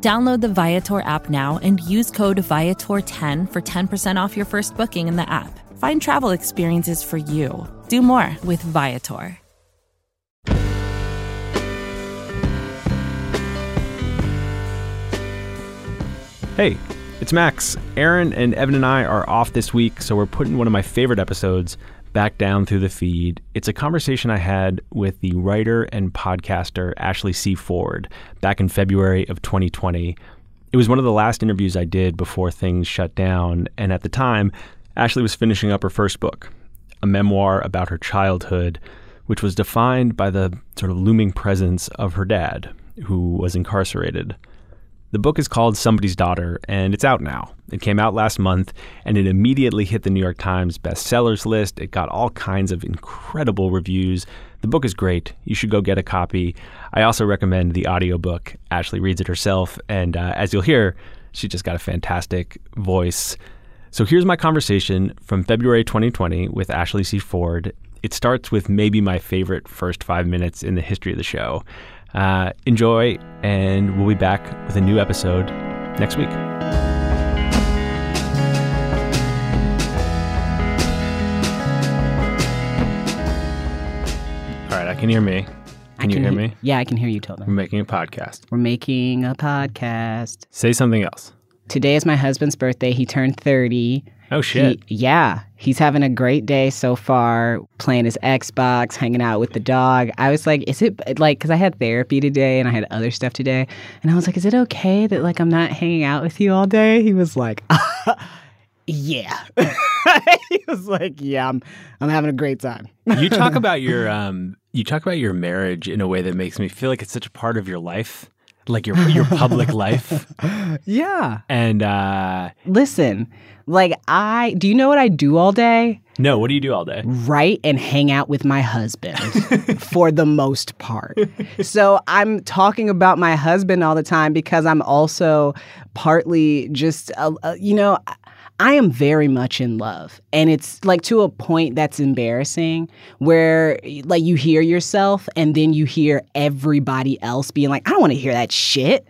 Download the Viator app now and use code Viator10 for 10% off your first booking in the app. Find travel experiences for you. Do more with Viator. Hey, it's Max. Aaron and Evan and I are off this week, so we're putting one of my favorite episodes back down through the feed. It's a conversation I had with the writer and podcaster Ashley C. Ford back in February of 2020. It was one of the last interviews I did before things shut down, and at the time, Ashley was finishing up her first book, a memoir about her childhood, which was defined by the sort of looming presence of her dad, who was incarcerated. The book is called Somebody's Daughter, and it's out now. It came out last month, and it immediately hit the New York Times bestsellers list. It got all kinds of incredible reviews. The book is great. You should go get a copy. I also recommend the audiobook. Ashley reads it herself, and uh, as you'll hear, she just got a fantastic voice. So here's my conversation from February 2020 with Ashley C. Ford. It starts with maybe my favorite first five minutes in the history of the show. Uh, enjoy, and we'll be back with a new episode next week. All right, I can hear me. Can, you hear me? Yeah, I can hear you Tilda. We're making a podcast. We're making a podcast. Say something else. Today is my husband's birthday. He turned 30. Oh shit! He- yeah, he's having a great day so far, playing his Xbox, hanging out with the dog. I was like, is it like, because I had therapy today and I had other stuff today. And I was like, is it okay that like I'm not hanging out with you all day? He was like, yeah. he was like, yeah, I'm, I'm having a great time. you talk about your um, you talk about your marriage in a way that makes me feel like it's such a part of your life, like your your public life. yeah. And uh, Listen, like I, do you know what I do all day? no, what do you do all day? write and hang out with my husband for the most part. So I'm talking about my husband all the time because I'm also partly just, uh, uh, you know, I- I am very much in love. And it's like to a point that's embarrassing where like you hear yourself and then you hear everybody else being like, I don't want to hear that shit.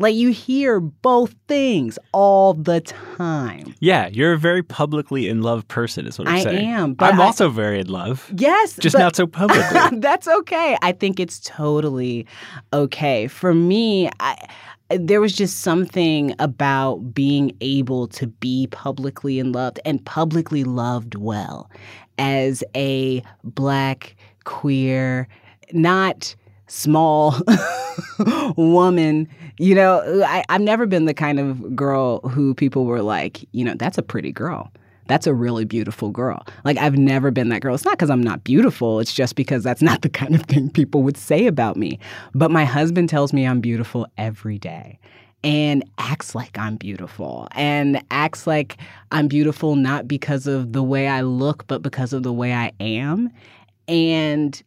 Like you hear both things all the time. Yeah, you're a very publicly in love person, is what I'm I saying. I am, but I'm I- also very in love, Yes, just but- not so publicly. That's okay. I think it's totally okay. For me, I there was just something about being able to be publicly in loved and publicly loved well as a black queer not small woman you know I, i've never been the kind of girl who people were like you know that's a pretty girl that's a really beautiful girl. Like, I've never been that girl. It's not because I'm not beautiful, it's just because that's not the kind of thing people would say about me. But my husband tells me I'm beautiful every day and acts like I'm beautiful and acts like I'm beautiful not because of the way I look, but because of the way I am. And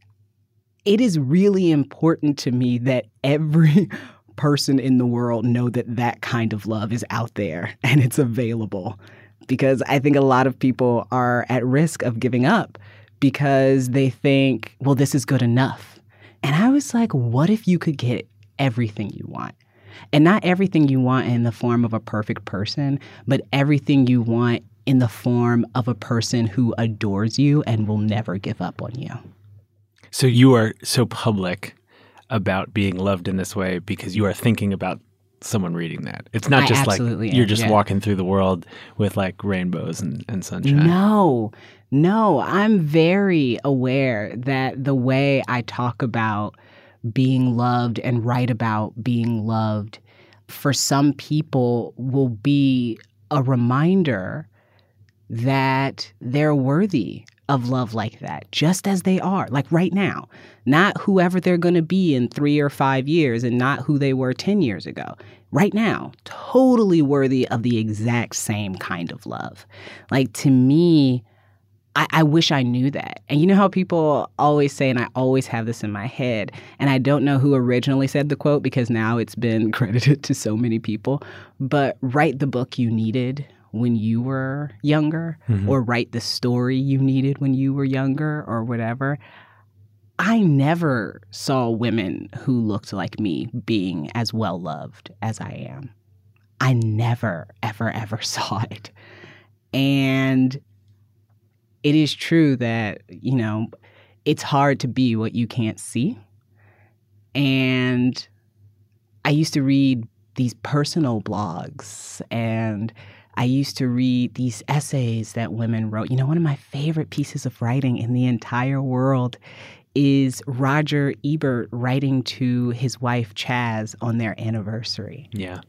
it is really important to me that every person in the world know that that kind of love is out there and it's available because I think a lot of people are at risk of giving up because they think, well, this is good enough. And I was like, what if you could get everything you want? And not everything you want in the form of a perfect person, but everything you want in the form of a person who adores you and will never give up on you. So you are so public about being loved in this way because you are thinking about someone reading that. It's not just like am, you're just yeah. walking through the world with like rainbows and, and sunshine. No, no, I'm very aware that the way I talk about being loved and write about being loved for some people will be a reminder that they're worthy of love like that, just as they are, like right now. Not whoever they're going to be in three or five years and not who they were 10 years ago. Right now, totally worthy of the exact same kind of love. Like to me, I, I wish I knew that. And you know how people always say, and I always have this in my head, and I don't know who originally said the quote because now it's been credited to so many people, but write the book you needed when you were younger, mm-hmm. or write the story you needed when you were younger, or whatever. I never saw women who looked like me being as well loved as I am. I never, ever, ever saw it. And it is true that, you know, it's hard to be what you can't see. And I used to read these personal blogs and I used to read these essays that women wrote. You know, one of my favorite pieces of writing in the entire world is Roger Ebert writing to his wife Chaz on their anniversary. Yeah.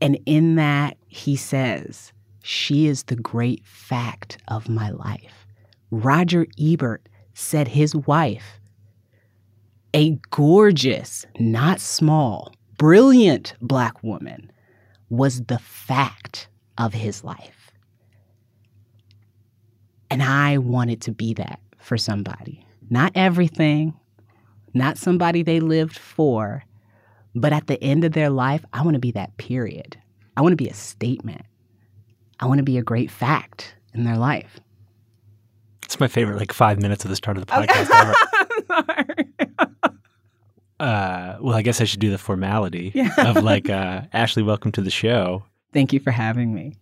And in that, he says, She is the great fact of my life. Roger Ebert said his wife, a gorgeous, not small, brilliant black woman, was the fact of his life. And I wanted to be that for somebody. Not everything, not somebody they lived for, but at the end of their life, I want to be that period. I want to be a statement. I want to be a great fact in their life. It's my favorite like five minutes of the start of the oh, podcast ever. Uh, well, I guess I should do the formality of like, uh, Ashley, welcome to the show. Thank you for having me.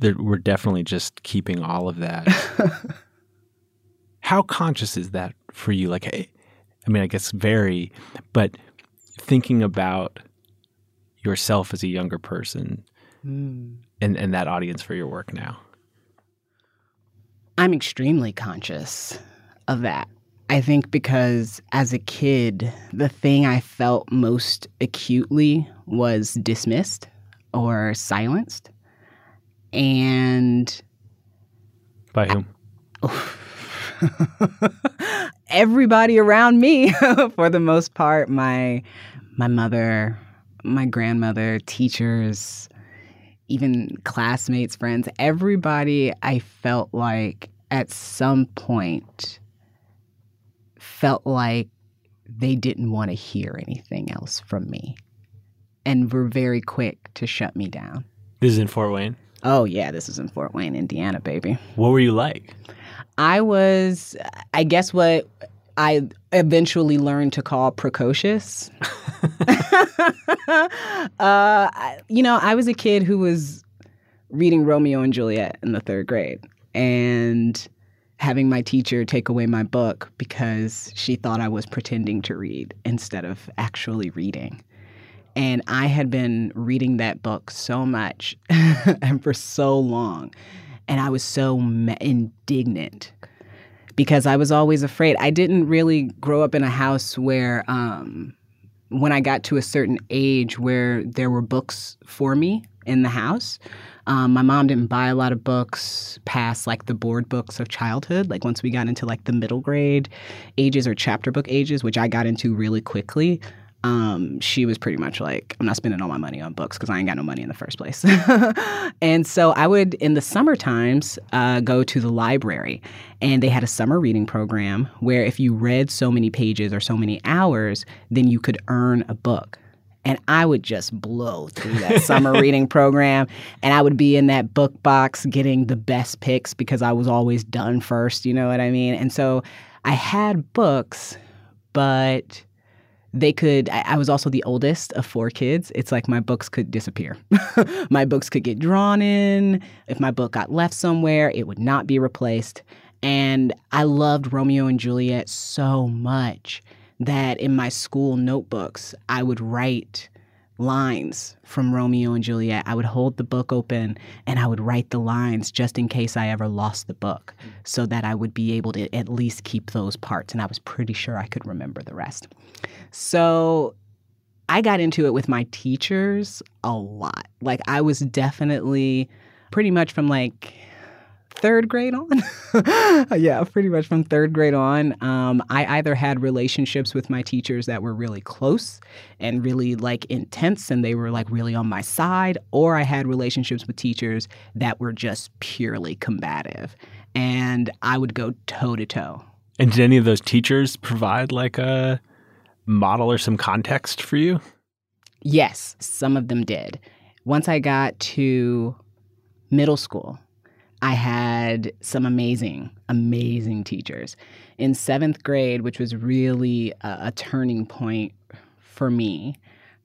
There, we're definitely just keeping all of that. How conscious is that for you? Like, I, I mean, I guess very, but thinking about yourself as a younger person and, and that audience for your work now. I'm extremely conscious of that. I think because as a kid, the thing I felt most acutely was dismissed or silenced. And By whom? everybody around me for the most part my my mother my grandmother teachers even classmates friends everybody i felt like at some point felt like they didn't want to hear anything else from me and were very quick to shut me down This is in Fort Wayne. oh yeah this is in fort wayne indiana baby What were you like? I was, I guess, what I eventually learned to call precocious. uh, you know, I was a kid who was reading Romeo and Juliet in the third grade and having my teacher take away my book because she thought I was pretending to read instead of actually reading. And I had been reading that book so much and for so long. And I was so indignant because I was always afraid. I didn't really grow up in a house where, um, when I got to a certain age, where there were books for me in the house. Um, my mom didn't buy a lot of books past like the board books of childhood. Like once we got into like the middle grade ages or chapter book ages, which I got into really quickly, um, she was pretty much like, I'm not spending all my money on books because I ain't got no money in the first place. and so I would, in the summer times, uh, go to the library. And they had a summer reading program where if you read so many pages or so many hours, then you could earn a book. And I would just blow through that summer reading program. And I would be in that book box getting the best picks because I was always done first. You know what I mean? And so I had books, but they could I, I was also the oldest of four kids it's like my books could disappear my books could get drawn in if my book got left somewhere it would not be replaced and i loved romeo and juliet so much that in my school notebooks i would write lines from Romeo and Juliet. I would hold the book open and I would write the lines just in case I ever lost the book mm. so that I would be able to at least keep those parts. And I was pretty sure I could remember the rest. So I got into it with my teachers a lot. Like I was definitely pretty much from like third grade on. yeah, pretty much from third grade on. Um, I either had relationships with my teachers that were really close and really like intense and they were like really on my side, or I had relationships with teachers that were just purely combative. And I would go toe to toe. And did any of those teachers provide like a model or some context for you? Yes, some of them did. Once I got to middle school, I had some amazing, amazing teachers. In seventh grade, which was really a, a turning point for me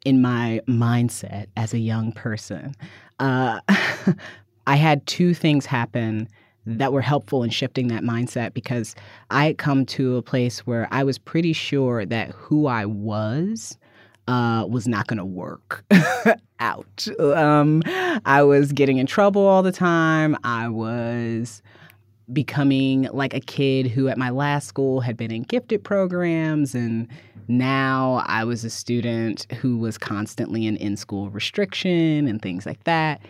in my mindset as a young person, uh, I had two things happen that were helpful in shifting that mindset because I had come to a place where I was pretty sure that who I was uh, was not going to work out. Um, I was getting in trouble all the time. I was becoming like a kid who at my last school had been in gifted programs and now I was a student who was constantly in in school restriction and things like that.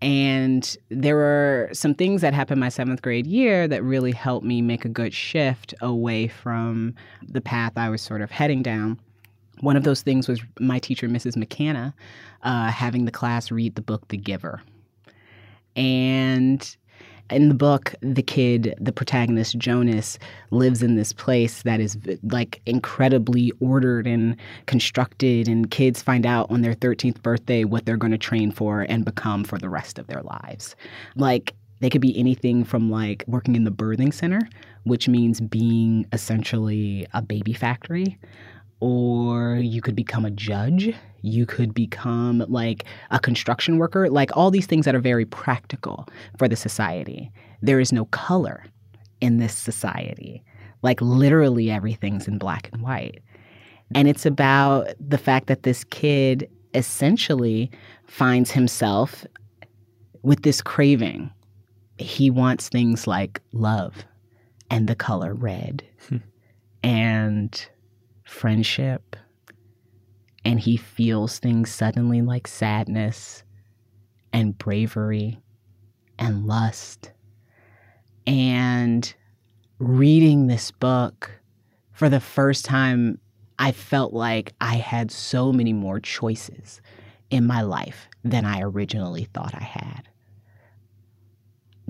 And there were some things that happened my seventh grade year that really helped me make a good shift away from the path I was sort of heading down. One of those things was my teacher, Mrs. McCanna, uh, having the class read the book The Giver. And in the book, the kid, the protagonist, Jonas, lives in this place that is like incredibly ordered and constructed. And kids find out on their 13th birthday what they're going to train for and become for the rest of their lives. Like, they could be anything from like working in the birthing center, which means being essentially a baby factory, or you could become a judge. You could become like a construction worker, like all these things that are very practical for the society. There is no color in this society. Like literally everything's in black and white. And it's about the fact that this kid essentially finds himself with this craving. He wants things like love and the color red hmm. and friendship and he feels things suddenly like sadness and bravery and lust. And reading this book for the first time, I felt like I had so many more choices in my life than I originally thought I had.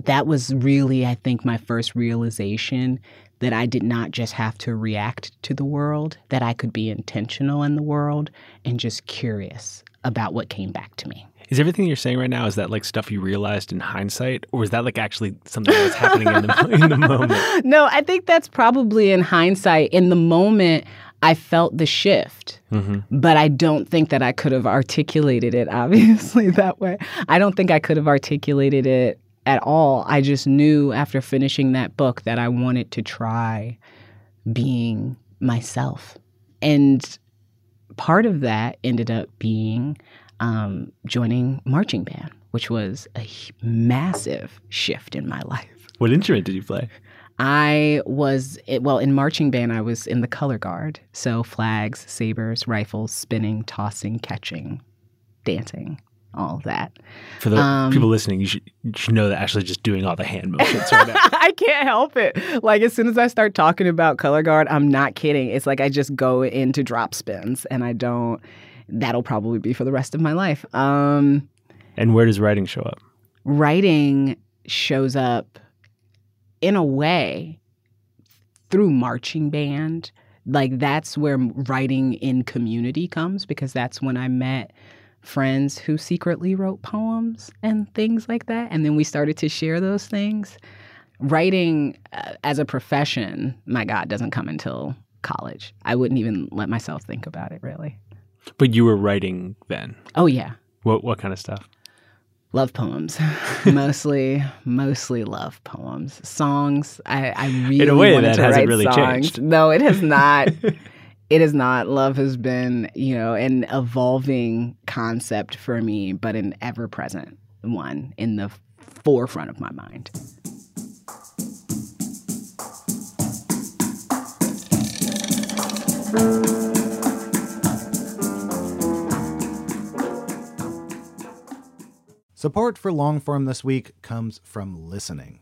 That was really, I think, my first realization that I did not just have to react to the world, that I could be intentional in the world and just curious about what came back to me. Is everything you're saying right now is that like stuff you realized in hindsight, or is that like actually something that's happening in the, in the moment? No, I think that's probably in hindsight. In the moment, I felt the shift, mm-hmm. but I don't think that I could have articulated it obviously that way. I don't think I could have articulated it at all. I just knew after finishing that book that I wanted to try being myself. And part of that ended up being um, joining marching band, which was a massive shift in my life. What instrument did you play? I was, well, in marching band, I was in the color guard. So flags, sabers, rifles, spinning, tossing, catching, dancing all of that. For the um, people listening, you should, you should know that Ashley's just doing all the hand motions right now. I can't help it. Like as soon as I start talking about color guard, I'm not kidding. It's like I just go into drop spins and I don't that'll probably be for the rest of my life. Um, and where does writing show up? Writing shows up in a way through marching band. Like that's where writing in community comes because that's when I met friends who secretly wrote poems and things like that. And then we started to share those things. Writing uh, as a profession, my God, doesn't come until college. I wouldn't even let myself think about it really. But you were writing then. Oh yeah. What what kind of stuff? Love poems, mostly, mostly love poems. Songs. I, I really In a way, wanted that to hasn't really songs. changed. No, it has not. it has not. Love has been, you know, an evolving concept for me, but an ever-present one in the forefront of my mind. Support for Longform this week comes from listening.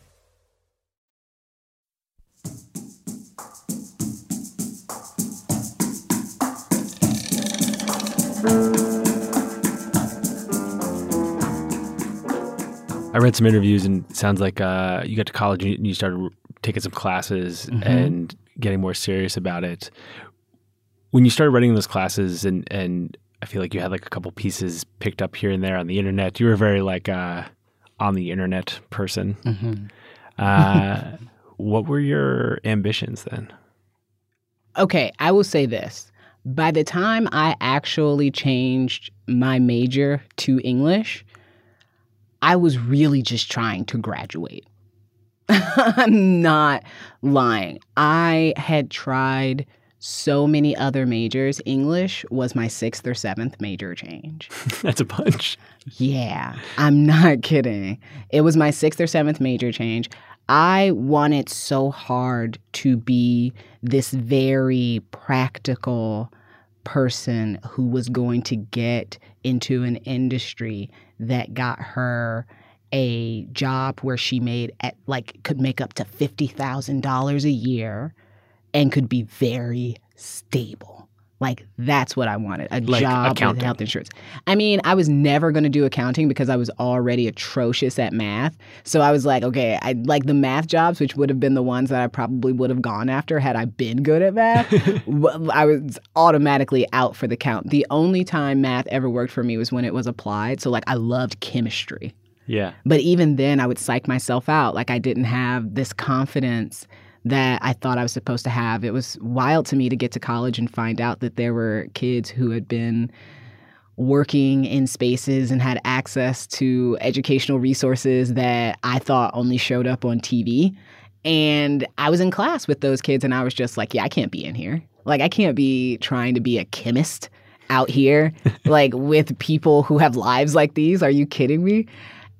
I read some interviews and it sounds like uh, you got to college and you started taking some classes and getting more serious about it. When you started writing those classes and and I feel like you had like a couple pieces picked up here and there on the internet. You were very like uh, on the internet person. Uh, what were your ambitions then? Okay, I will say this. By the time I actually changed my major to English, I was really just trying to graduate. I'm not lying. I had tried so many other majors. English was my sixth or seventh major change. That's a bunch. Yeah, I'm not kidding. It was my sixth or seventh major change. I wanted so hard to be this very practical person who was going to get into an industry that got her a job where she made at like could make up to $50,000 a year and could be very stable. Like that's what I wanted. A Like job with health insurance. I mean, I was never going to do accounting because I was already atrocious at math. So I was like, okay, I like the math jobs, which would have been the ones that I probably would have gone after had I been good at math. I was automatically out for the count. The only time math ever worked for me was when it was applied. So like I loved chemistry. Yeah. But even then, I would psych myself out. Like I didn't have this confidence that I thought I was supposed to have. It was wild to me to get to college and find out that there were kids who had been working in spaces and had access to educational resources that I thought only showed up on TV. And I was in class with those kids, and I was just like, yeah, I can't be in here. Like, I can't be trying to be a chemist out here, like with people who have lives like these. Are you kidding me?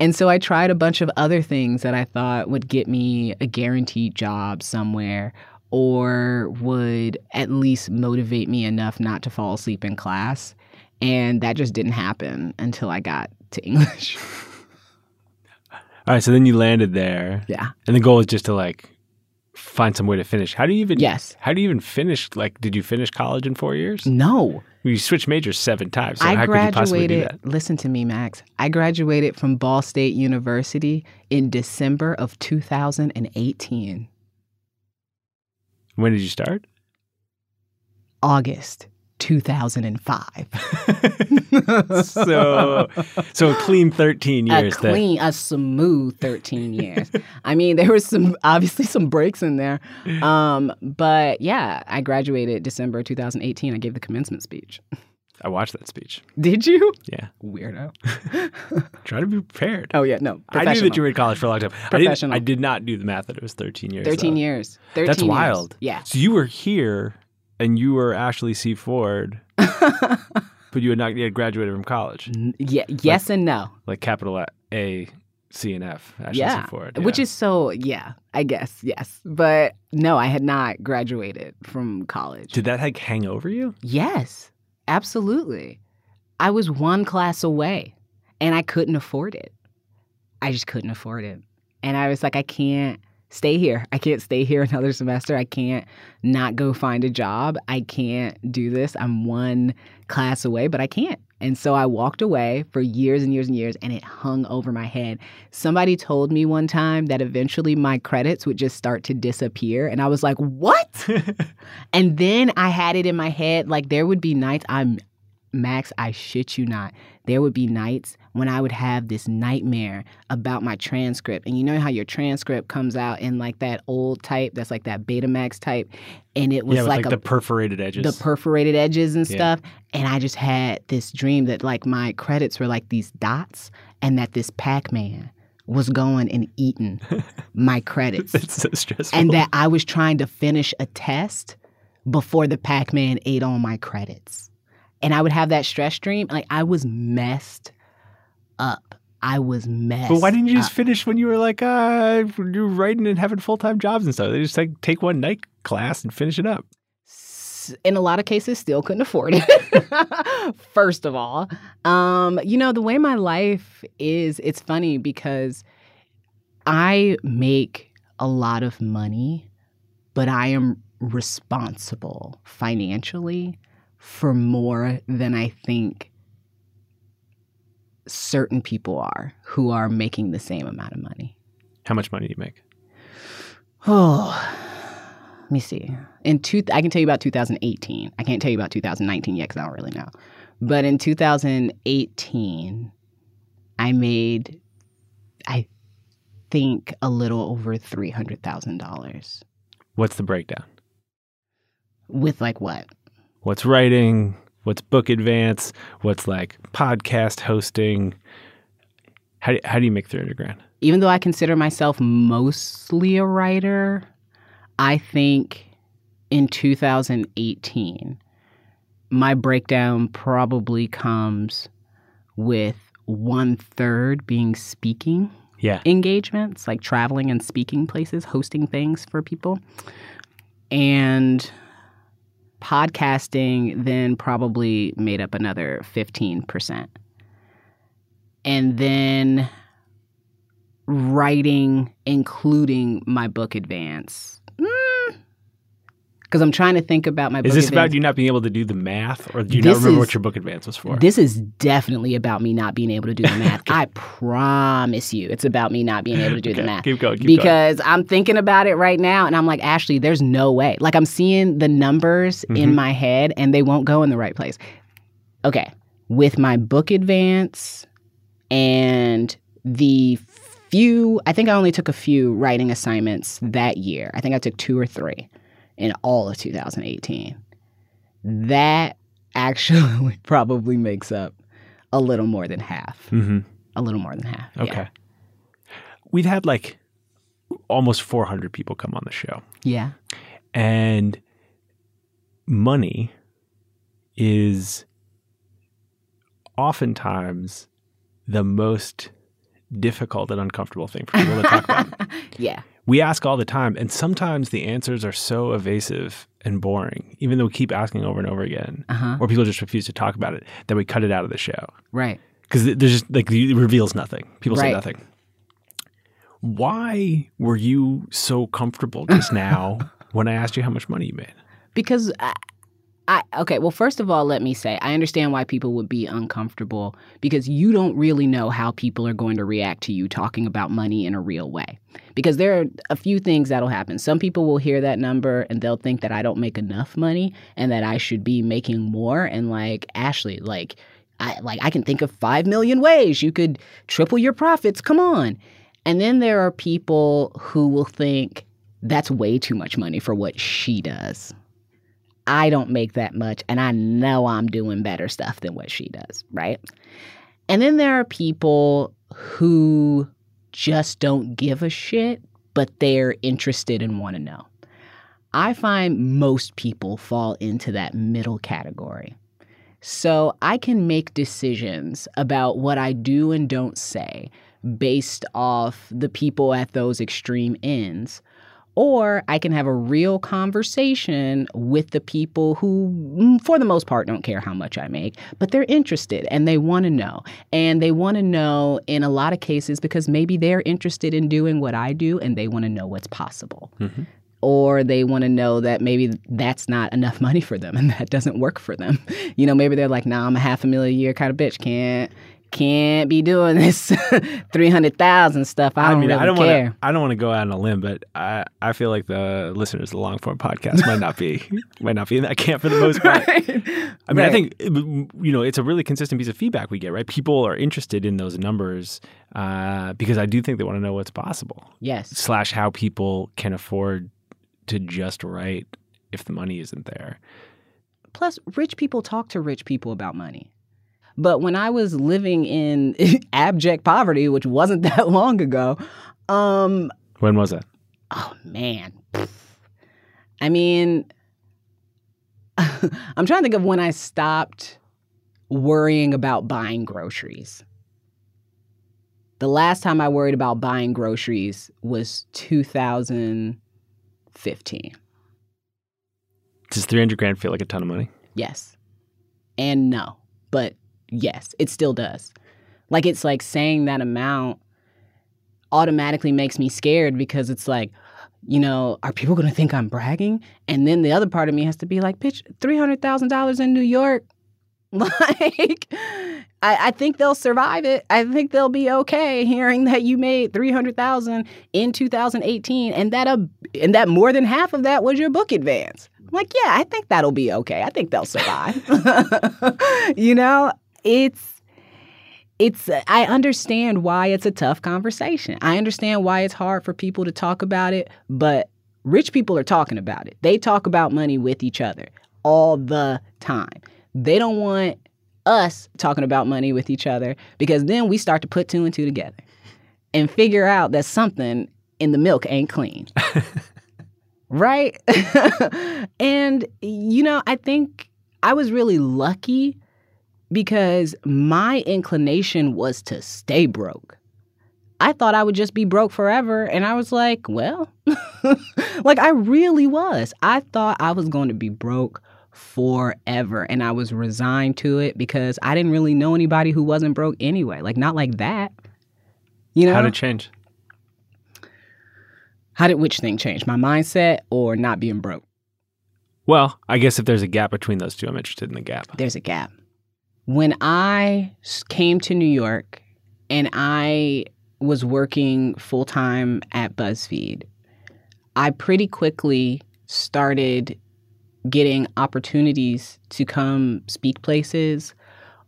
And so I tried a bunch of other things that I thought would get me a guaranteed job somewhere or would at least motivate me enough not to fall asleep in class. And that just didn't happen until I got to English. All right, so then you landed there. yeah. And the goal is just to like find some way to finish. How do you even Yes. How do you even finish like did you finish college in 4 years? No. You switched majors 7 times. So I how could you possibly do graduated. that? Listen to me, Max. I graduated from Ball State University in December of 2018. When did you start? August 2005. so so a clean 13 years then. clean, a smooth 13 years. I mean, there was some obviously some breaks in there, um, but yeah, I graduated December 2018. I gave the commencement speech. I watched that speech. Did you? Yeah. Weirdo. Try to be prepared. Oh yeah, no. I knew that you were in college for a long time. I, didn't, Professional. I did not do the math that it was 13 years. 13 though. years. 13 That's years. wild. Yeah. So you were here and you were Ashley C. Ford, but you had not yet graduated from college. N- yeah. Yes and no. Like capital A- C, and F. Ashley yeah. C. Ford. Which is so yeah. I guess yes, but no, I had not graduated from college. Did that like hang over you? Yes, absolutely. I was one class away and I couldn't afford it. I just couldn't afford it. And I was like, I can't stay here. I can't stay here another semester. I can't not go find a job. I can't do this. I'm one class away, but I can't. And so I walked away for years and years and years, and it hung over my head. Somebody told me one time that eventually my credits would just start to disappear. And I was like, what? And then I had it in my head like there would be nights I'm Max, I shit you not. There would be nights when I would have this nightmare about my transcript. And you know how your transcript comes out in like that old type that's like that Betamax type and it was yeah, like, like, a, the perforated edges. the perforated edges and Yeah. stuff. And I just had this dream that like my credits were like these dots and that this Pac-Man was going and eating my credits it's so stressful. and that I was trying to finish a test before the Pac Man ate all my credits. And I would have that stress dream. Like I was messed up. I was messed. But why didn't you just up. finish when you were like, uh, you're writing and having full time jobs and stuff? They just like take one night class and finish it up. In a lot of cases, still couldn't afford it. First of all, um, you know the way my life is. It's funny because I make a lot of money, but I am responsible financially for more than I think certain people are who are making the same amount of money. How much money do you make? Oh, let me see. In two, I can tell you about 2018. I can't tell you about 2019 yet because I don't really know. But in 2018, I made, I think, a little over three hundred thousand dollars. What's the breakdown? With like what? What's writing? What's book advance? What's like podcast hosting? How do, how do you make 300 grand? even though I consider myself mostly a writer, I think in 2018, my breakdown probably comes with one third being speaking Yeah. engagements, like traveling and speaking places, hosting things for people. And podcasting then probably made up another 15%. And then writing, including my book advance. Because I'm trying to think about my book advance. Is this about you not being able to do the math or do you This not remember is- what your book advance was for? This is definitely about me not being able to do the math. I promise you, it's about me not being able to do the math. Keep going. Keep going. because I'm thinking about it right now and I'm like, Ashley, there's no way. Like I'm seeing the numbers Mhm. in my head and they won't go in the right place. Okay. With my book advance and the few, I think I only took a few writing assignments that year. I think I took two or three in all of 2018. That actually probably makes up a little more than half. Mm-hmm. A little more than half. yeah. Okay. We've had like almost 400 people come on the show, Yeah. and money is oftentimes the most difficult and uncomfortable thing for people to talk about. Yeah. We ask all the time, and sometimes the answers are so evasive and boring, even though we keep asking over and over again, Uh-huh. or people just refuse to talk about it, that we cut it out of the show Right. because there's just like it reveals nothing. People say nothing. Why were you so comfortable just now when I asked you how much money you made? because I, okay well first of all let me say i understand why people would be uncomfortable because you don't really know how people are going to react to you talking about money in a real way because there are a few things that'll happen some people will hear that number and they'll think that i don't make enough money and that i should be making more and like ashley like I like I can think of 5 million ways you could triple your profits. Come on. And then there are people who will think that's way too much money for what she does. I don't make that much and I know I'm doing better stuff than what she does, right? And then there are people who just don't give a shit, but they're interested and want to know. I find most people fall into that middle category. So I can make decisions about what I do and don't say based off the people at those extreme ends. Or I can have a real conversation with the people who, mm, for the most part, don't care how much I make, but they're interested and they want to know. And they want to know in a lot of cases because maybe they're interested in doing what I do and they want to know what's possible or they want to know that maybe that's not enough money for them and that doesn't work for them. You know, maybe they're like, "Nah, I'm a half a million a year kind of bitch. Can't can't be doing this 300,000 stuff. I, I, don't mean, really I don't care." want to. I don't want to go out on a limb, but I, I feel like the listeners of the long form podcast might not be might not be in that camp for the most part. I mean, I think you know it's a really consistent piece of feedback we get. Right, people are interested in those numbers uh, because I do think they want to know what's possible. Yes. Slash, how people can afford to just write if the money isn't there. Plus, rich people talk to rich people about money. But when I was living in abject poverty, which wasn't that long ago, um, When was that? Oh man. I mean I'm trying to think of when I stopped worrying about buying groceries. The last time I worried about buying groceries was 2015. Does three hundred grand feel like a ton of money? Yes. And no. But yes, it still does. Like it's like saying that amount automatically makes me scared because it's like, you know, are people going to think I'm bragging? And then the other part of me has to be like, bitch, $300,000 in New York. Like, I, I think they'll survive it. I think they'll be okay hearing that you made 300,000 in 2018 and that, a, and that more than half of that was your book advance. I'm like, yeah, I think that'll be okay. I think they'll survive. you know, it's it's I understand why it's a tough conversation. I understand why it's hard for people to talk about it, but rich people are talking about it. They talk about money with each other all the time. They don't want us talking about money with each other because then we start to put two and two together and figure out that something in the milk ain't clean. right? and, you know, I think I was really lucky because my inclination was to stay broke. I thought I would just be broke forever. And I was like, well, like I really was. I thought I was going to be broke forever. And I was resigned to it because I didn't really know anybody who wasn't broke anyway. Like, not like that. You know? How did it change? How did which thing change? My mindset or not being broke? Well, I guess if there's a gap between those two, I'm interested in the gap. There's a gap. When I came to New York and I was working full time at BuzzFeed, I pretty quickly started getting opportunities to come speak places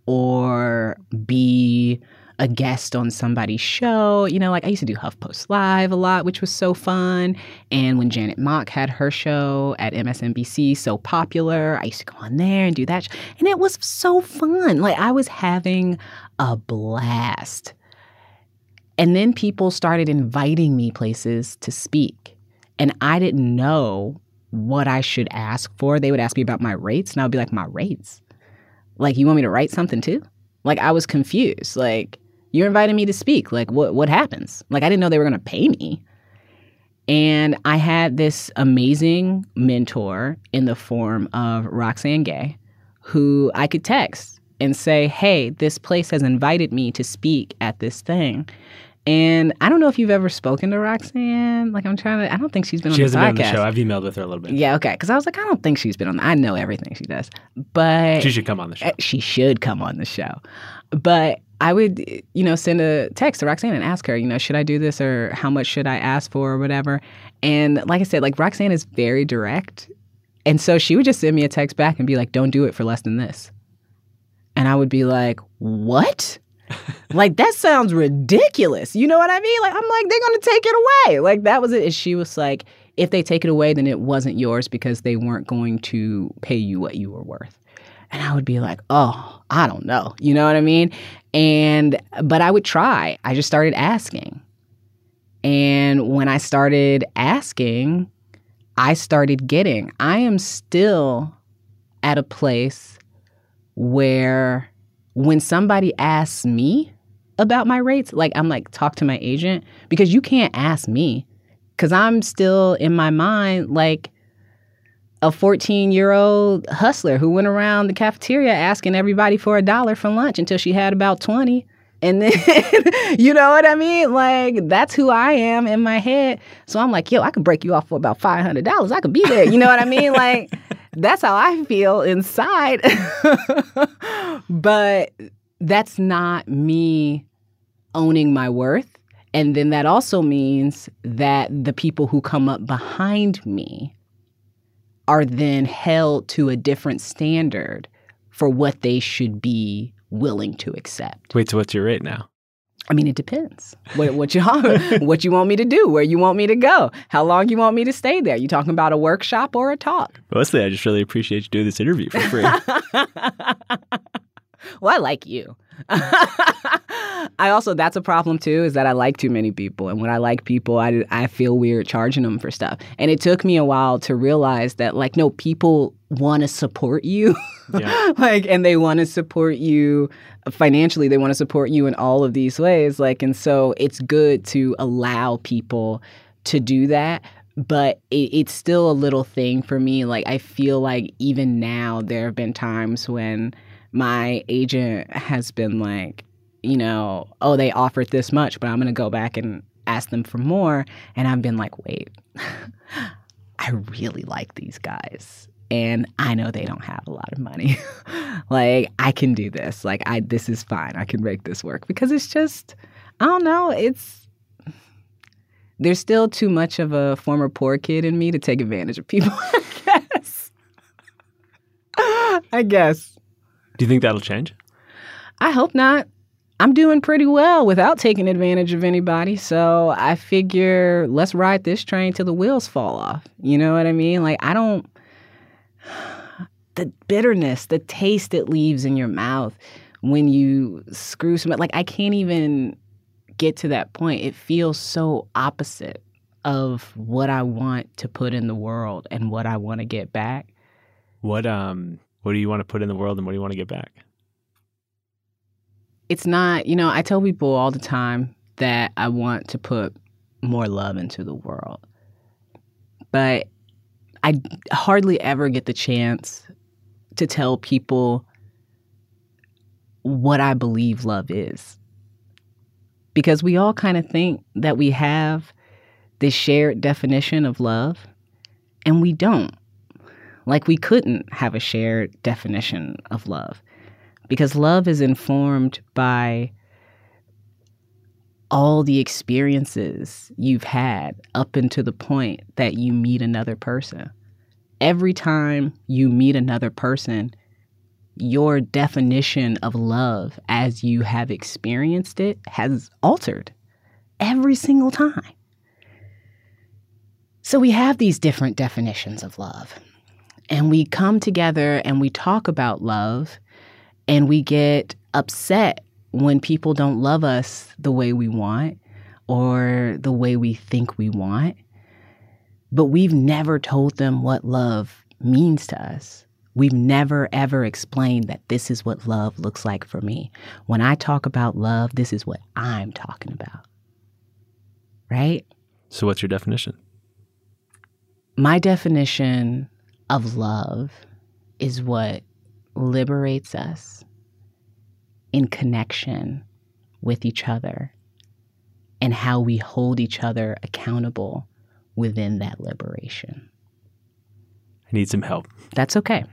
or be a guest on somebody's show. You know, like I used to do HuffPost Live a lot, which was so fun. And when Janet Mock had her show at MSNBC, so popular, I used to go on there and do that. And it was so fun. Like I was having a blast. And then people started inviting me places to speak. And I didn't know what I should ask for. They would ask me about my rates, and I would be like, My rates? Like, you want me to write something too? Like, I was confused. Like, you're inviting me to speak. Like, what, what happens? Like, I didn't know they were going to pay me. And I had this amazing mentor in the form of Roxane Gay, who I could text and say, Hey, this place has invited me to speak at this thing. And I don't know if you've ever spoken to Roxane. Like I'm trying to. I don't think she's been she on hasn't the been on the podcast. show. I've emailed with her a little bit. Yeah, okay. Because I was like, I don't think she's been on. The, I know everything she does, but She should come on the show. she should come on the show. But I would, you know, send a text to Roxane and ask her, you know, should I do this or how much should I ask for or whatever. And like I said, like Roxane is very direct, and so she would just send me a text back and be like, "Don't do it for less than this," and I would be like, "What?" like that sounds ridiculous. You know what I mean? Like I'm like they're gonna take it away. Like that was it. And she was like, if they take it away, then it wasn't yours because they weren't going to pay you what you were worth. And I would be like, oh, I don't know. You know what I mean? And but I would try. I just started asking. And when I started asking, I started getting. I am still at a place where when somebody asks me about my rates, like I'm like, talk to my agent because you can't ask me because I'm still in my mind like a 14 year old hustler who went around the cafeteria asking everybody for a dollar for lunch until she had about 20. And then, you know what I mean? Like, that's who I am in my head. So I'm like, yo, I could break you off for about $500. I could be there. You know what I mean? Like, that's how I feel inside. but that's not me owning my worth. And then that also means that the people who come up behind me are then held to a different standard for what they should be willing to accept. Wait, so what's your rate now? I mean, it depends. What, what you what you want me to do, where you want me to go, how long you want me to stay there. You talking about a workshop or a talk? Mostly, I just really appreciate you doing this interview for free. well, I like you. I also that's a problem too is that I like too many people, and when I like people, I I feel weird charging them for stuff. And it took me a while to realize that like no, people want to support you, Yeah. like, and they want to support you financially. They want to support you in all of these ways, like, and so it's good to allow people to do that. But it, it's still a little thing for me. Like I feel like even now there have been times when my agent has been like, you know, oh, they offered this much, but I'm going to go back and ask them for more. And I've been like, wait, I really like these guys. And I know they don't have a lot of money. like, I can do this. Like, I, this is fine. I can make this work because it's just, I don't know. It's, there's still too much of a former poor kid in me to take advantage of people, I guess. I guess. Do you think that'll change? I hope not. I'm doing pretty well without taking advantage of anybody. So I figure let's ride this train till the wheels fall off. You know what I mean? Like, I don't. The bitterness, the taste it leaves in your mouth when you screw somebody, like, I can't even get to that point. It feels so opposite of what I want to put in the world and what I want to get back. What um what do you want to put in the world and what do you want to get back? it's not, you know, I tell people all the time that I want to put more love into the world. But I hardly ever get the chance to tell people what I believe love is. Because we all kind of think that we have this shared definition of love, and we don't. Like, we couldn't have a shared definition of love because love is informed by all the experiences you've had up until the point that you meet another person. Every time you meet another person, your definition of love as you have experienced it has altered every single time. So we have these different definitions of love. And we come together and we talk about love and we get upset when people don't love us the way we want or the way we think we want. But we've never told them what love means to us. We've never ever explained that this is what love looks like for me. When I talk about love, this is what I'm talking about. Right? So, what's your definition? My definition of love is what liberates us in connection with each other and how we hold each other accountable within that liberation. I need some help. That's okay.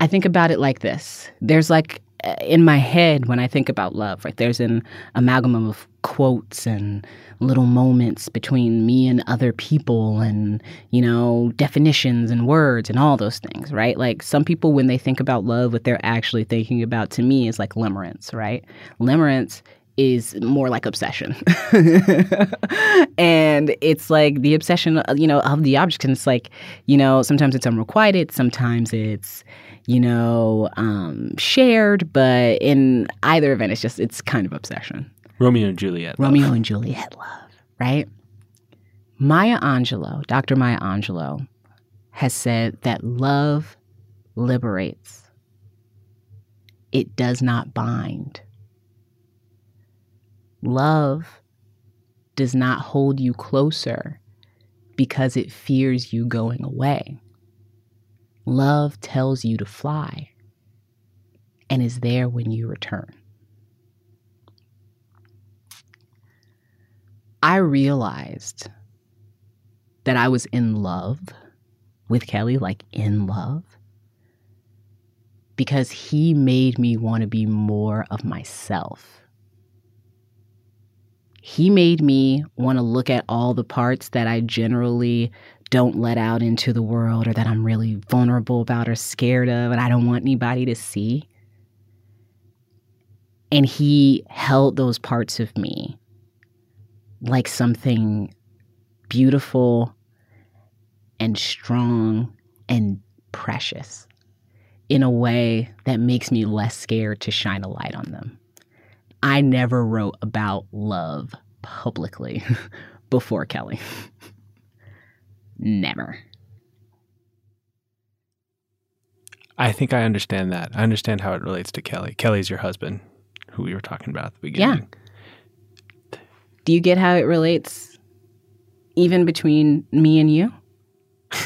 I think about it like this there's like in my head when I think about love, right? There's an amalgam of quotes and little moments between me and other people and, you know, definitions and words and all those things, right? Like some people, when they think about love, what they're actually thinking about to me is like limerence, right? Limerence is more like obsession. and it's like the obsession, you know, of the object. And it's like, you know, sometimes it's unrequited, sometimes it's, you know, um, shared, but in either event, it's just, it's kind of obsession. Romeo and Juliet. love. Romeo and Juliet love, right? Maya Angelou, Dr. Maya Angelou, has said that love liberates, it does not bind. Love does not hold you closer because it fears you going away. Love tells you to fly and is there when you return. I realized that I was in love with Kelly, like in love, because he made me want to be more of myself. He made me want to look at all the parts that I generally don't let out into the world or that I'm really vulnerable about or scared of and I don't want anybody to see. And he held those parts of me like something beautiful and strong and precious in a way that makes me less scared to shine a light on them. I never wrote about love publicly before Kelly. never. I think I understand that. I understand how it relates to Kelly. Kelly's your husband, who we were talking about at the beginning. Yeah. Do you get how it relates even between me and you?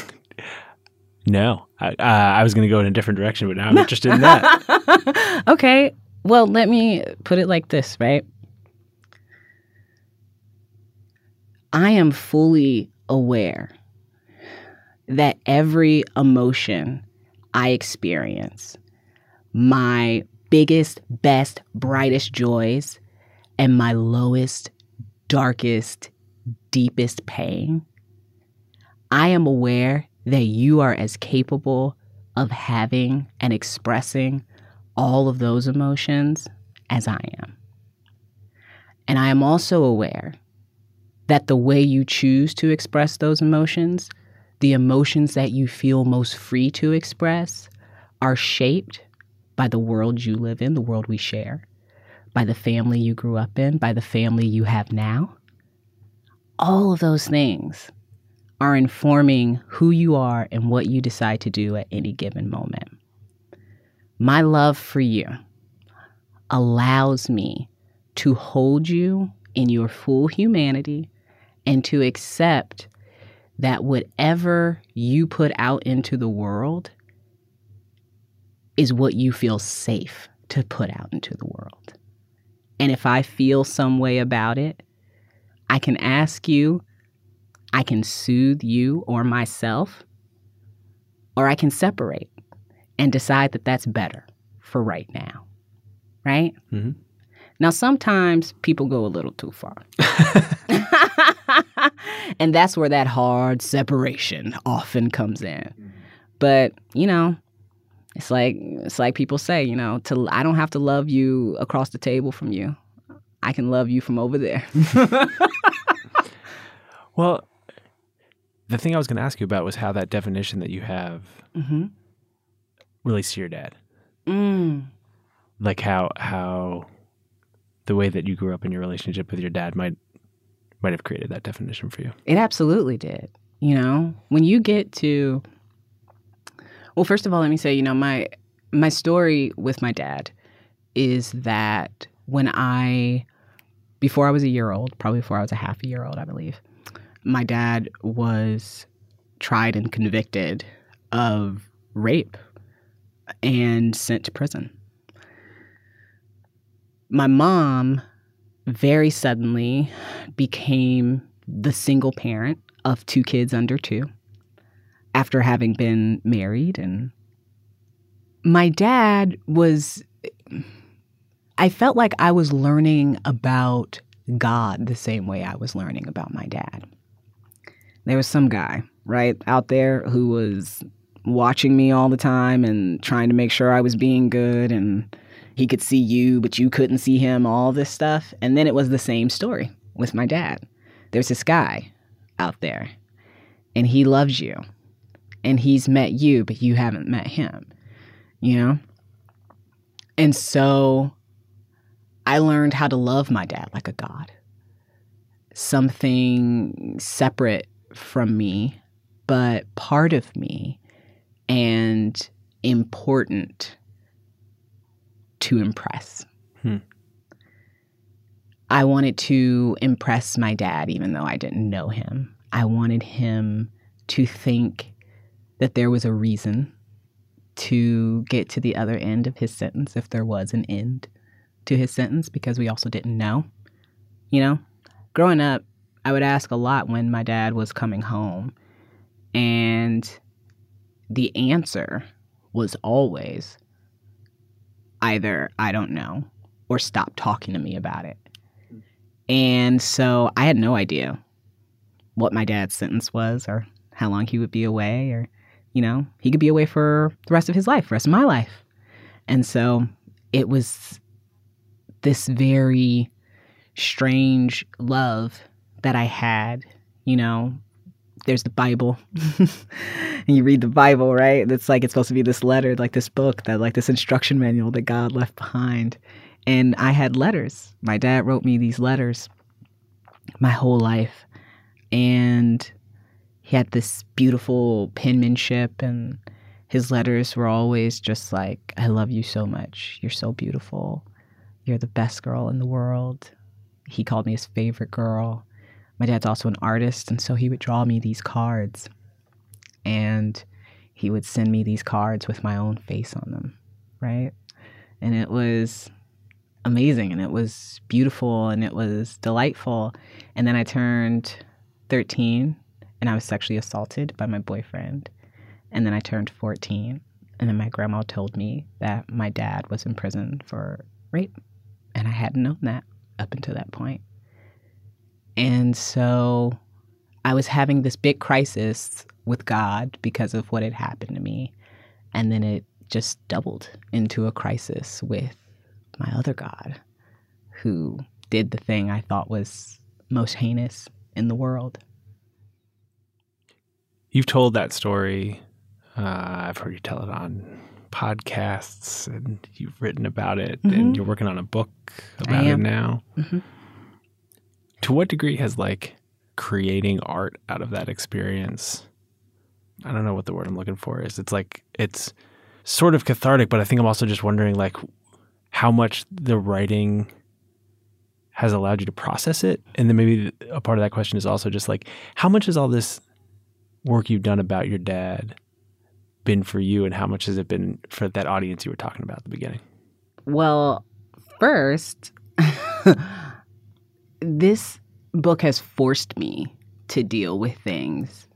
No, I, uh, I was going to go in a different direction, but now I'm interested in that. okay. Well, let me put it like this, right? I am fully aware that every emotion I experience, my biggest, best, brightest joys, and my lowest, darkest, deepest pain, I am aware that you are as capable of having and expressing all of those emotions as I am. And I am also aware that the way you choose to express those emotions the emotions that you feel most free to express are shaped by the world you live in, the world we share, by the family you grew up in, by the family you have now. All of those things are informing who you are and what you decide to do at any given moment. My love for you allows me to hold you in your full humanity and to accept that whatever you put out into the world is what you feel safe to put out into the world. And if I feel some way about it, I can ask you, I can soothe you or myself, or I can separate and decide that that's better for right now. Right? Mm-hmm. Now, sometimes people go a little too far. and that's where that hard separation often comes in. But, you know, It's like it's like people say, you know, to I don't have to love you across the table from you. I can love you from over there. Well, the thing I was going to ask you about was how that definition that you have mm-hmm. Relates to your dad. mm. Like how how the way that you grew up in your relationship with your dad might might have created that definition for you. It absolutely did. You know, when you get to well, first of all, let me say, you know, my my story with my dad is that when I before I was a year old, probably before I was a half a year old, I believe, my dad was tried and convicted of rape and sent to prison. My mom very suddenly became the single parent of two kids under two after having been married and my dad was I felt like I was learning about God the same way I was learning about my dad. There was some guy, right, out there who was watching me all the time and trying to make sure I was being good and he could see you, but you couldn't see him, all this stuff. And then it was the same story with my dad. There's this guy out there and he loves you and he's met you, but you haven't met him, you know? And so I learned how to love my dad like a God, something separate from me, but part of me and important to impress. Hmm. I wanted to impress my dad, even though I didn't know him. I wanted him to think that there was a reason to get to the other end of his sentence, if there was an end to his sentence, because we also didn't know. You know, growing up, I would ask a lot when my dad was coming home, and the answer was always either I don't know or stop talking to me about it. And so I had no idea what my dad's sentence was or how long he would be away or you know, he could be away for the rest of his life, rest of my life. And so it was this very strange love that I had, you know. There's the Bible. and you read the Bible, right? It's like it's supposed to be this letter, like this book, that like this instruction manual that God left behind. And I had letters. My dad wrote me these letters my whole life. And he had this beautiful penmanship and his letters were always just like i love you so much you're so beautiful you're the best girl in the world he called me his favorite girl my dad's also an artist and so he would draw me these cards and he would send me these cards with my own face on them right and it was amazing and it was beautiful and it was delightful and then i turned 13 and I was sexually assaulted by my boyfriend. And then I turned 14, and then my grandma told me that my dad was in prison for rape. And I hadn't known that up until that point. And so I was having this big crisis with God because of what had happened to me. And then it just doubled into a crisis with my other God who did the thing I thought was most heinous in the world. You've told that story. Uh, I've heard you tell it on podcasts, and you've written about it, Mhm. and you're working on a book about it now. Mhm. To what degree has like creating art out of that experience? I don't know what the word I'm looking for is. It's like it's sort of cathartic, but I think I'm also just wondering like how much the writing has allowed you to process it, and then maybe a part of that question is also just like how much has all this work you've done about your dad been for you and how much has it been for that audience you were talking about at the beginning Well, first, this book has forced me to deal with things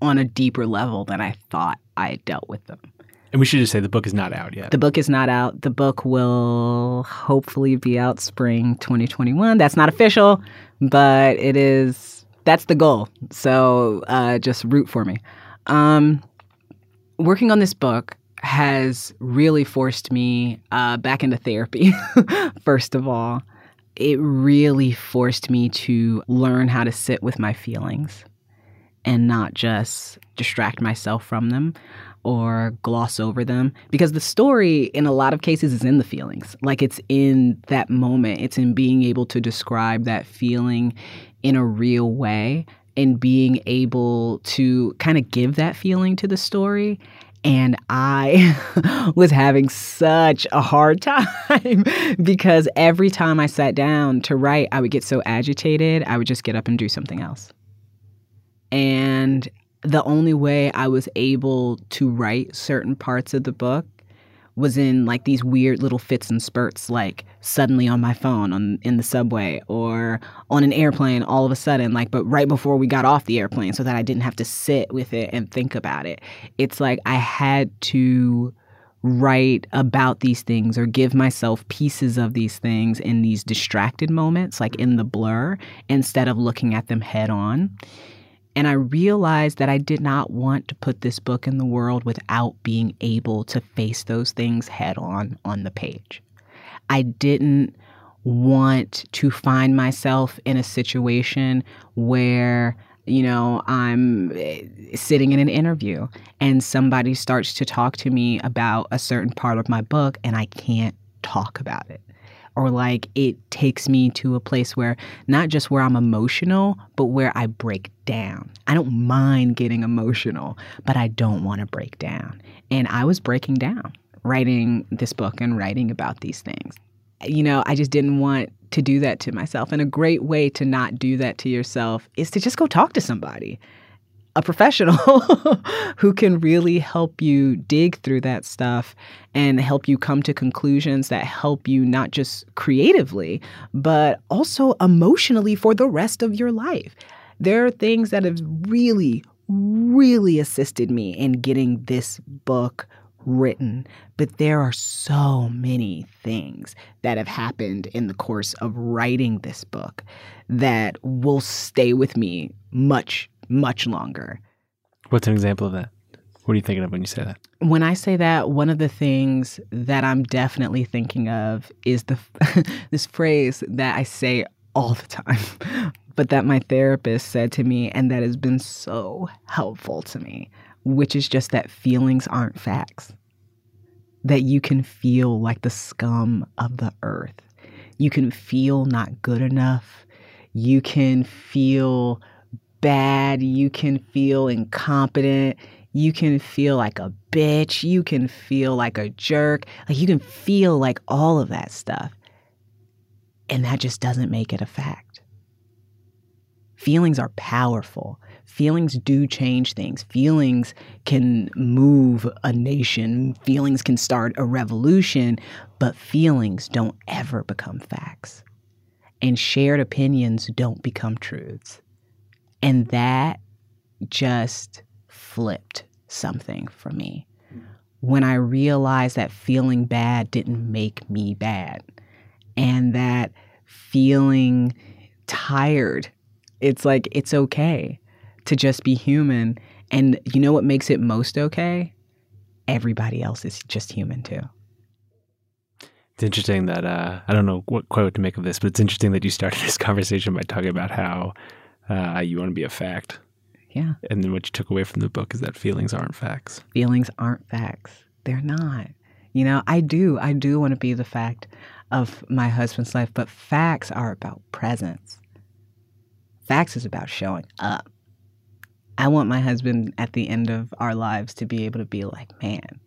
on a deeper level than I thought I had dealt with them. and we should just say the book is not out yet The book is not out. The book will hopefully be out spring 2021. That's not official, but it is. That's the goal. So uh, just root for me. Um, working on this book has really forced me uh, back into therapy, first of all. It really forced me to learn how to sit with my feelings and not just distract myself from them or gloss over them. Because the story in a lot of cases is in the feelings. Like it's in that moment. It's in being able to describe that feeling in a real way and being able to kind of give that feeling to the story and I was having such a hard time because every time I sat down to write, I would get so agitated, I would just get up and do something else. And the only way I was able to write certain parts of the book was in like these weird little fits and spurts like suddenly on my phone on in the subway or on an airplane all of a sudden like but right before we got off the airplane so that I didn't have to sit with it and think about it. It's like I had to write about these things or give myself pieces of these things in these distracted moments like in the blur instead of looking at them head on and I realized that I did not want to put this book in the world without being able to face those things head on on the page. I didn't want to find myself in a situation where you know, I'm eh, sitting in an interview and somebody starts to talk to me about a certain part of my book and I can't talk about it or like it takes me to a place where not just where I'm emotional, but where I break down. I don't mind getting emotional, but I don't want to break down. And I was breaking down writing this book and writing about these things. You know, I just didn't want to do that to myself. And a great way to not do that to yourself is to just go talk to somebody a professional who can really help you dig through that stuff and help you come to conclusions that help you not just creatively, but also emotionally for the rest of your life. There are things that have really, really assisted me in getting this book written, but there are so many things that have happened in the course of writing this book that will stay with me much much longer. What's an example of that? What are you thinking of when you say that? When I say that, one of the things that I'm definitely thinking of is the this phrase that I say all the time, but that my therapist said to me and that has been so helpful to me, which is just that feelings aren't facts. That you can feel like the scum of the earth. You can feel not good enough. You can feel bad, you can feel incompetent, you can feel like a bitch, you can feel like a jerk, like you can feel like all of that stuff. And that just doesn't make it a fact. Feelings are powerful. Feelings do change things. Feelings can move a nation. Feelings can start a revolution, but feelings don't ever become facts. And shared opinions don't become truths. And that just flipped something for me. When I realized that feeling bad didn't make me bad, and that feeling tired, it's like it's okay to just be human. And you know what makes it most okay? Everybody else is just human too. It's interesting that uh, I don't know what quote to make of this, but it's interesting that you started this conversation by talking about how uh, you want to be a fact. Yeah. And then what you took away from the book is that feelings aren't facts. Feelings aren't facts. They're not. You know, I do. I do want to be the fact of my husband's life, but facts are about presence. Facts is about showing up. I want my husband at the end of our lives to be able to be like, man,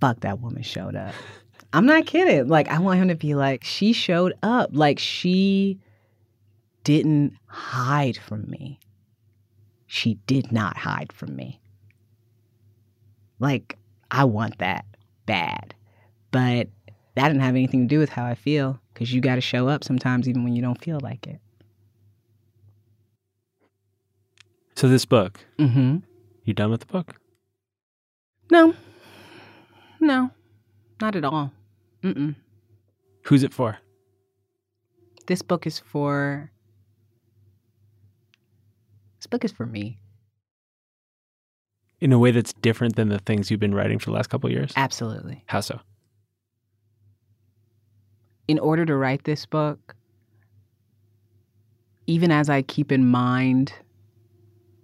fuck that woman showed up. I'm not kidding. Like, I want him to be like, she showed up. Like, she didn't hide from me. She did not hide from me. Like, I want that bad. But that didn't have anything to do with how I feel because you got to show up sometimes even when you don't feel like it. So, this book, Mm-hmm. you done with the book? No. No. Not at all. Mm-mm. Who's it for? This book is for This book is for me. in a way that's different than the things you've been writing for the last couple of years? Absolutely. How so? In order to write this book, even as I keep in mind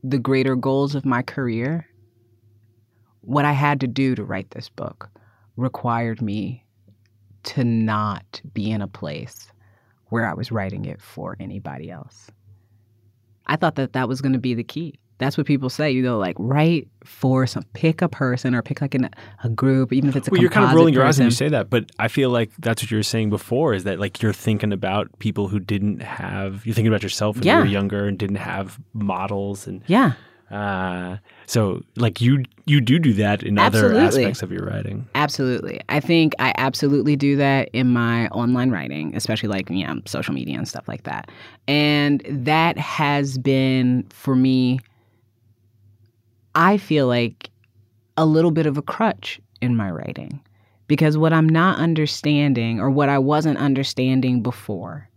the greater goals of my career, what I had to do to write this book required me to not be in a place where I was writing it for anybody else. I thought that that was going to be the key. That's what people say, you know, like write for some, pick a person or pick like an, a group, even if it's a well, you're kind of rolling your eyes when you say that, but I feel like that's what you were saying before is that like you're thinking about people who didn't have, you're thinking about yourself when Yeah. you were younger and didn't have models. And Yeah, uh, so like you, you do do that in other aspects of your writing. absolutely. I think I absolutely do that in my online writing, especially like, you know, social media and stuff like that. And that has been for me, I feel like a little bit of a crutch in my writing because what I'm not understanding or what I wasn't understanding before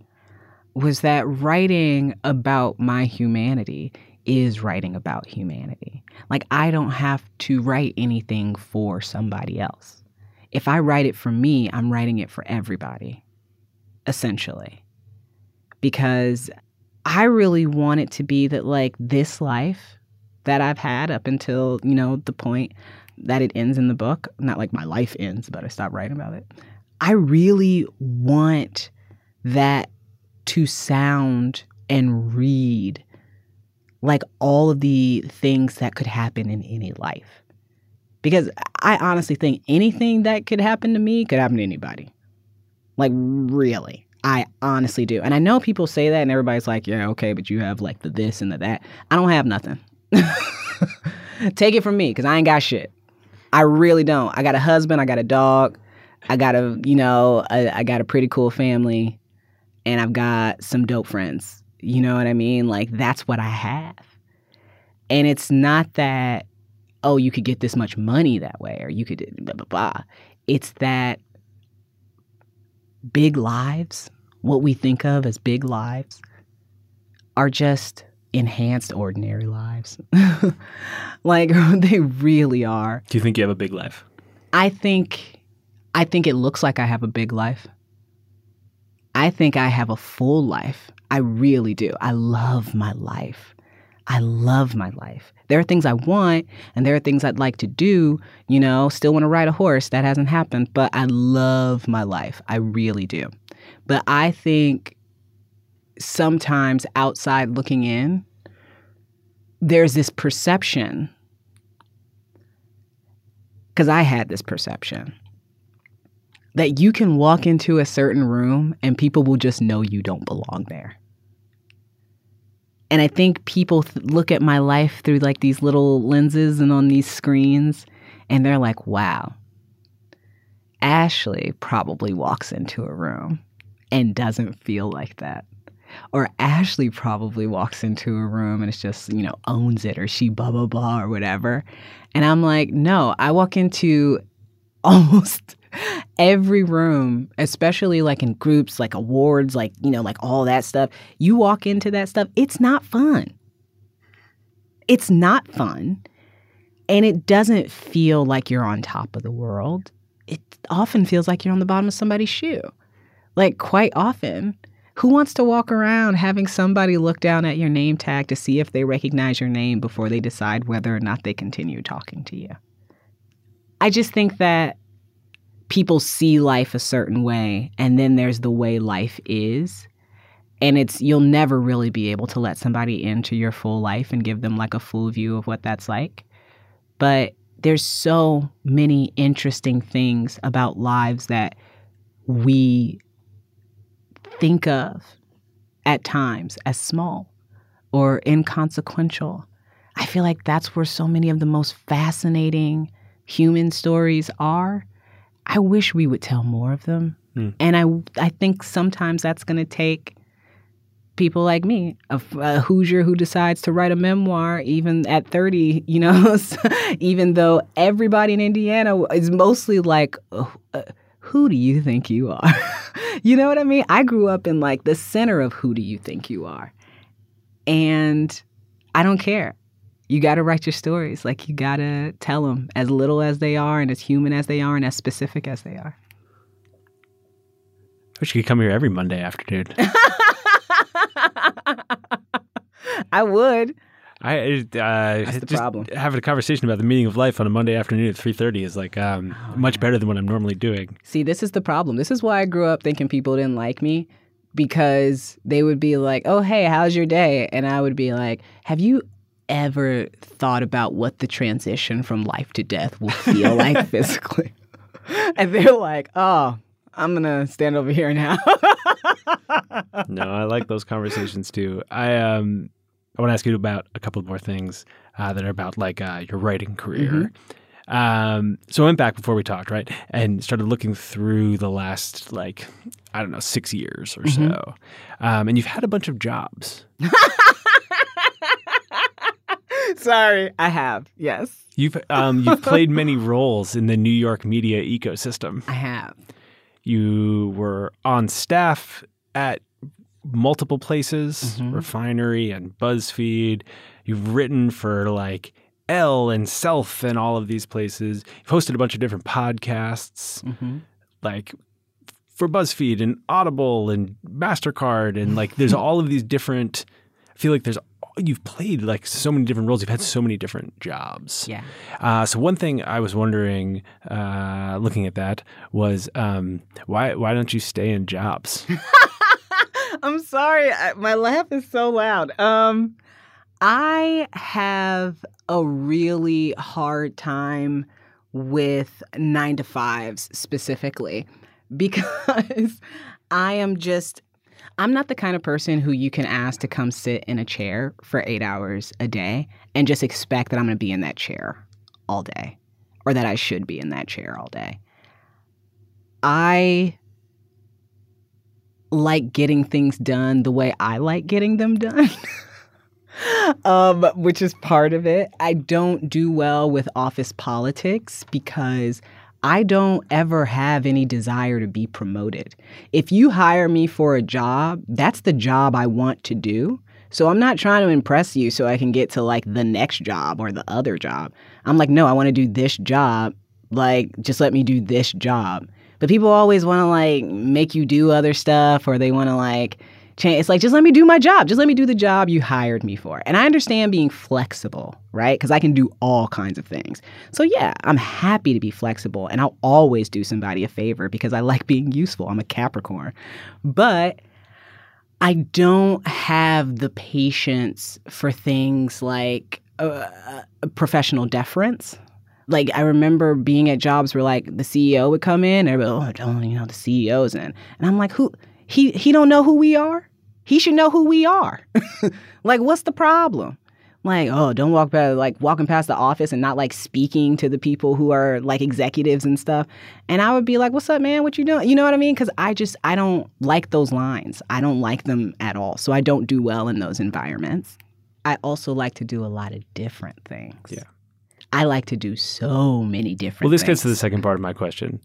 was that writing about my humanity is writing about humanity. Like, I don't have to write anything for somebody else. If I write it for me, I'm writing it for everybody, essentially. Because I really want it to be that, like, this life that I've had up until, you know, the point that it ends in the book, not like my life ends, but I stop writing about it. I really want that to sound and read like all of the things that could happen in any life. Because I honestly think anything that could happen to me could happen to anybody. Like, really. I honestly do. And I know people say that, and everybody's like, yeah, okay, but you have like the this and the that. I don't have nothing. Take it from me, because I ain't got shit. I really don't. I got a husband, I got a dog, I got a, you know, I, I got a pretty cool family, and I've got some dope friends. You know what I mean? Like, that's what I have. And it's not that, oh, you could get this much money that way, or you could blah, blah, blah. It's that big lives, what we think of as big lives, are just enhanced ordinary lives. like, they really are. Do you think you have a big life? I think I think it looks like I have a big life. I think I have a full life. I really do. I love my life. I love my life. There are things I want and there are things I'd like to do, you know, still want to ride a horse. That hasn't happened, but I love my life. I really do. But I think sometimes outside looking in, there's this perception because I had this perception that you can walk into a certain room and people will just know you don't belong there. And I think people th- look at my life through like these little lenses and on these screens, and they're like, wow, Ashley probably walks into a room and doesn't feel like that. Or Ashley probably walks into a room and it's just, you know, owns it or she blah, blah, blah, or whatever. And I'm like, no, I walk into almost every room, especially like in groups, like awards, like, you know, like all that stuff. You walk into that stuff, it's not fun. It's not fun. And it doesn't feel like you're on top of the world. It often feels like you're on the bottom of somebody's shoe. Like, quite often. Who wants to walk around having somebody look down at your name tag to see if they recognize your name before they decide whether or not they continue talking to you? I just think that people see life a certain way, and then there's the way life is. And it's, you'll never really be able to let somebody into your full life and give them like a full view of what that's like. But there's so many interesting things about lives that we think of at times as small or inconsequential. I feel like that's where so many of the most fascinating human stories are. I wish we would tell more of them. Mm. And I I think sometimes that's going to take people like me, a, a Hoosier who decides to write a memoir even at 30, you know, even though everybody in Indiana is mostly like uh, uh, who do you think you are? you know what I mean? I grew up in like the center of who do you think you are? And I don't care. You got to write your stories. Like you got to tell them as little as they are and as human as they are and as specific as they are. I wish you could come here every Monday afternoon. I would. I uh, That's the just problem. having a conversation about the meaning of life on a Monday afternoon at three thirty is like um, Oh, much better than what I'm normally doing. See, this is the problem. This is why I grew up thinking people didn't like me because they would be like, "Oh, hey, how's your day?" and I would be like, "Have you ever thought about what the transition from life to death will feel like physically?" and they're like, "Oh, I'm going to stand over here now." no, I like those conversations too. I um I want to ask you about a couple more things uh, that are about like uh, your writing career. Um, so I went back before we talked, right, and started looking through the last like I don't know six years or so, um, and you've had a bunch of jobs. Sorry, I have. Yes, You've um, you've played many roles in the New York media ecosystem. I have. You were on staff at multiple places, Mhm. Refinery and BuzzFeed. You've written for like Elle and Self and all of these places. You've hosted a bunch of different podcasts, hmm like for BuzzFeed and Audible and Mastercard, and like there's all of these different. I feel like there's you've played like so many different roles. You've had so many different jobs. Yeah. Uh, so one thing I was wondering, uh, looking at that, was um, why why don't you stay in jobs? I'm sorry. I, my laugh is so loud. Um, I have a really hard time with nine to fives specifically because I am just. I'm not the kind of person who you can ask to come sit in a chair for eight hours a day and just expect that I'm going to be in that chair all day or that I should be in that chair all day. I like getting things done the way I like getting them done. um, which is part of it. I don't do well with office politics because I don't ever have any desire to be promoted. If you hire me for a job, that's the job I want to do. So I'm not trying to impress you so I can get to like the next job or the other job. I'm like, no, I want to do this job. Like, just let me do this job. But people always want to like make you do other stuff or they want to like change. It's like, just let me do my job. Just let me do the job you hired me for. And I understand being flexible, right? Because I can do all kinds of things. So yeah, I'm happy to be flexible and I'll always do somebody a favor because I like being useful. I'm a Capricorn. But I don't have the patience for things like uh, professional deference. Like I remember being at jobs where like the CEO would come in and everybody, oh, don't you know the CEO's in, and I'm like, who? He he don't know who we are. He should know who we are. like, what's the problem? Like, oh, don't walk past like walking past the office and not like speaking to the people who are like executives and stuff. And I would be like, "What's up, man? What you doing?" You know what I mean? Because I just I don't like those lines. I don't like them at all. So I don't do well in those environments. I also like to do a lot of different things. Yeah. I like to do so many different. Well, this things. gets to the second part of my question.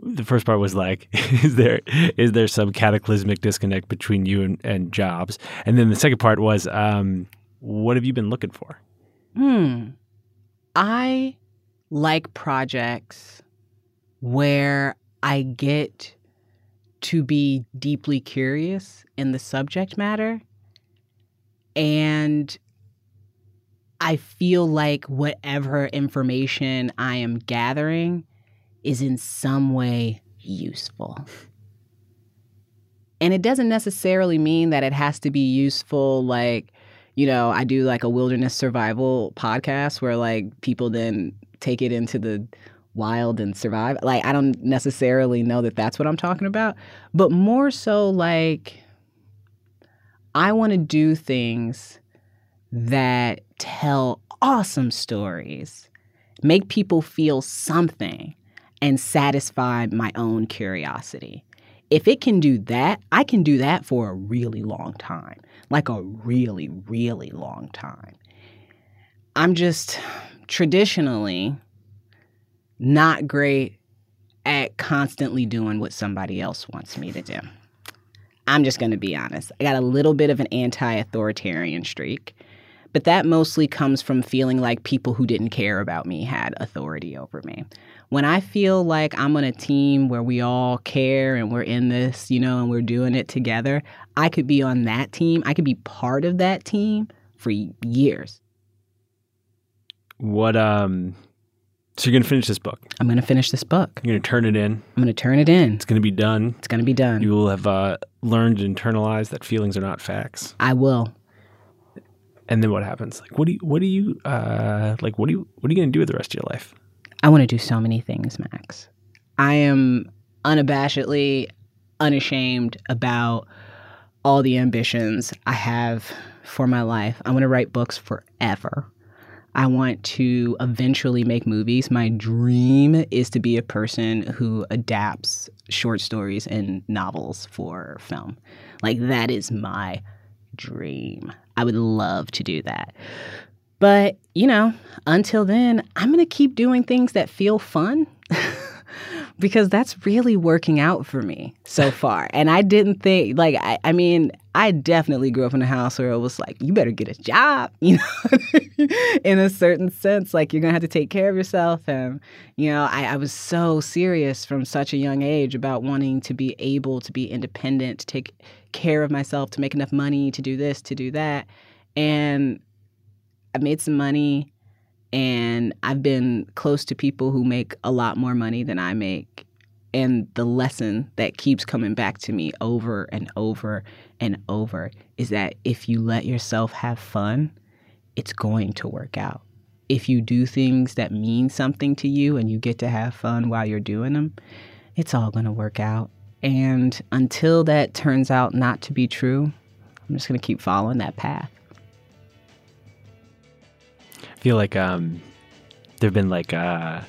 The first part was like, is there is there some cataclysmic disconnect between you and, and jobs? And then the second part was, um, what have you been looking for? Hmm. I like projects where I get to be deeply curious in the subject matter and I feel like whatever information I am gathering is in some way useful. And it doesn't necessarily mean that it has to be useful like you know, I do like a wilderness survival podcast where like people then take it into the wild and survive. Like I don't necessarily know that that's what I'm talking about, but more so like I want to do things that tell awesome stories, make people feel something and satisfy my own curiosity. If it can do that, I can do that for a really long time like a really, really long time. I'm just traditionally not great at constantly doing what somebody else wants me to do. I'm just going to be honest. I got a little bit of an anti authoritarian streak, But that mostly comes from feeling like people who didn't care about me had authority over me. When I feel like I'm on a team where we all care and we're in this, you know, and we're doing it together, I could be on that team. I could be part of that team for years. What um so you're gonna finish this book. I'm going to finish this book. You're gonna turn it in. I'm going to turn it in. It's gonna be done. It's going to be done. You will have uh, learned and internalized that feelings are not facts. I will. And then what happens? Like what do you what do you uh like what do you what are you gonna do with the rest of your life? I want to do so many things, Max. I am unabashedly unashamed about all the ambitions I have for my life. I want to write books forever. I want to eventually make movies. My dream is to be a person who adapts short stories and novels for film. Like, that is my dream. I would love to do that. But, you know, until then, I'm going to keep doing things that feel fun. because that's really working out for me so far. And I didn't think, like, I, I mean, I definitely grew up in a house where it was like, you better get a job, you know, in a certain sense. Like, you're going to have to take care of yourself. And, you know, I, I was so serious from such a young age about wanting to be able to be independent, to take care of myself, to make enough money, to do this, to do that. And I made some money and I've been close to people who make a lot more money than I make. And the lesson that keeps coming back to me over and over and over is that if you let yourself have fun, it's going to work out. If you do things that mean something to you and you get to have fun while you're doing them, it's all going to work out. And until that turns out not to be true, I'm just going to keep following that path. I feel like um there've been like uh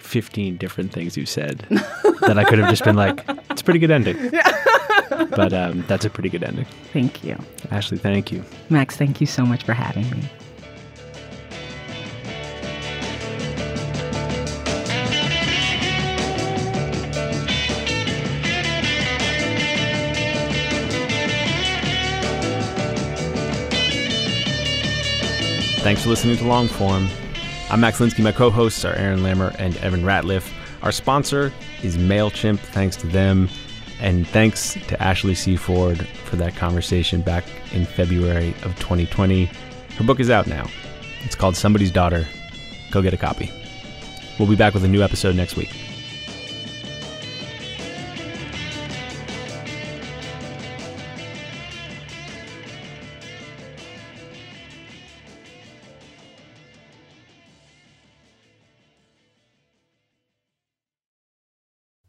15 different things you said that I could have just been like, it's a pretty good ending. but um, that's a pretty good ending. Thank you. Ashley, thank you. Max, thank you so much for having me. For listening to Longform. I'm Max Linsky. My co hosts are Aaron Lammer and Evan Ratliff. Our sponsor is MailChimp. Thanks to them. And thanks to Ashley C. Ford for that conversation back in February of 2020. Her book is out now. It's called Somebody's Daughter. Go get a copy. We'll be back with a new episode next week.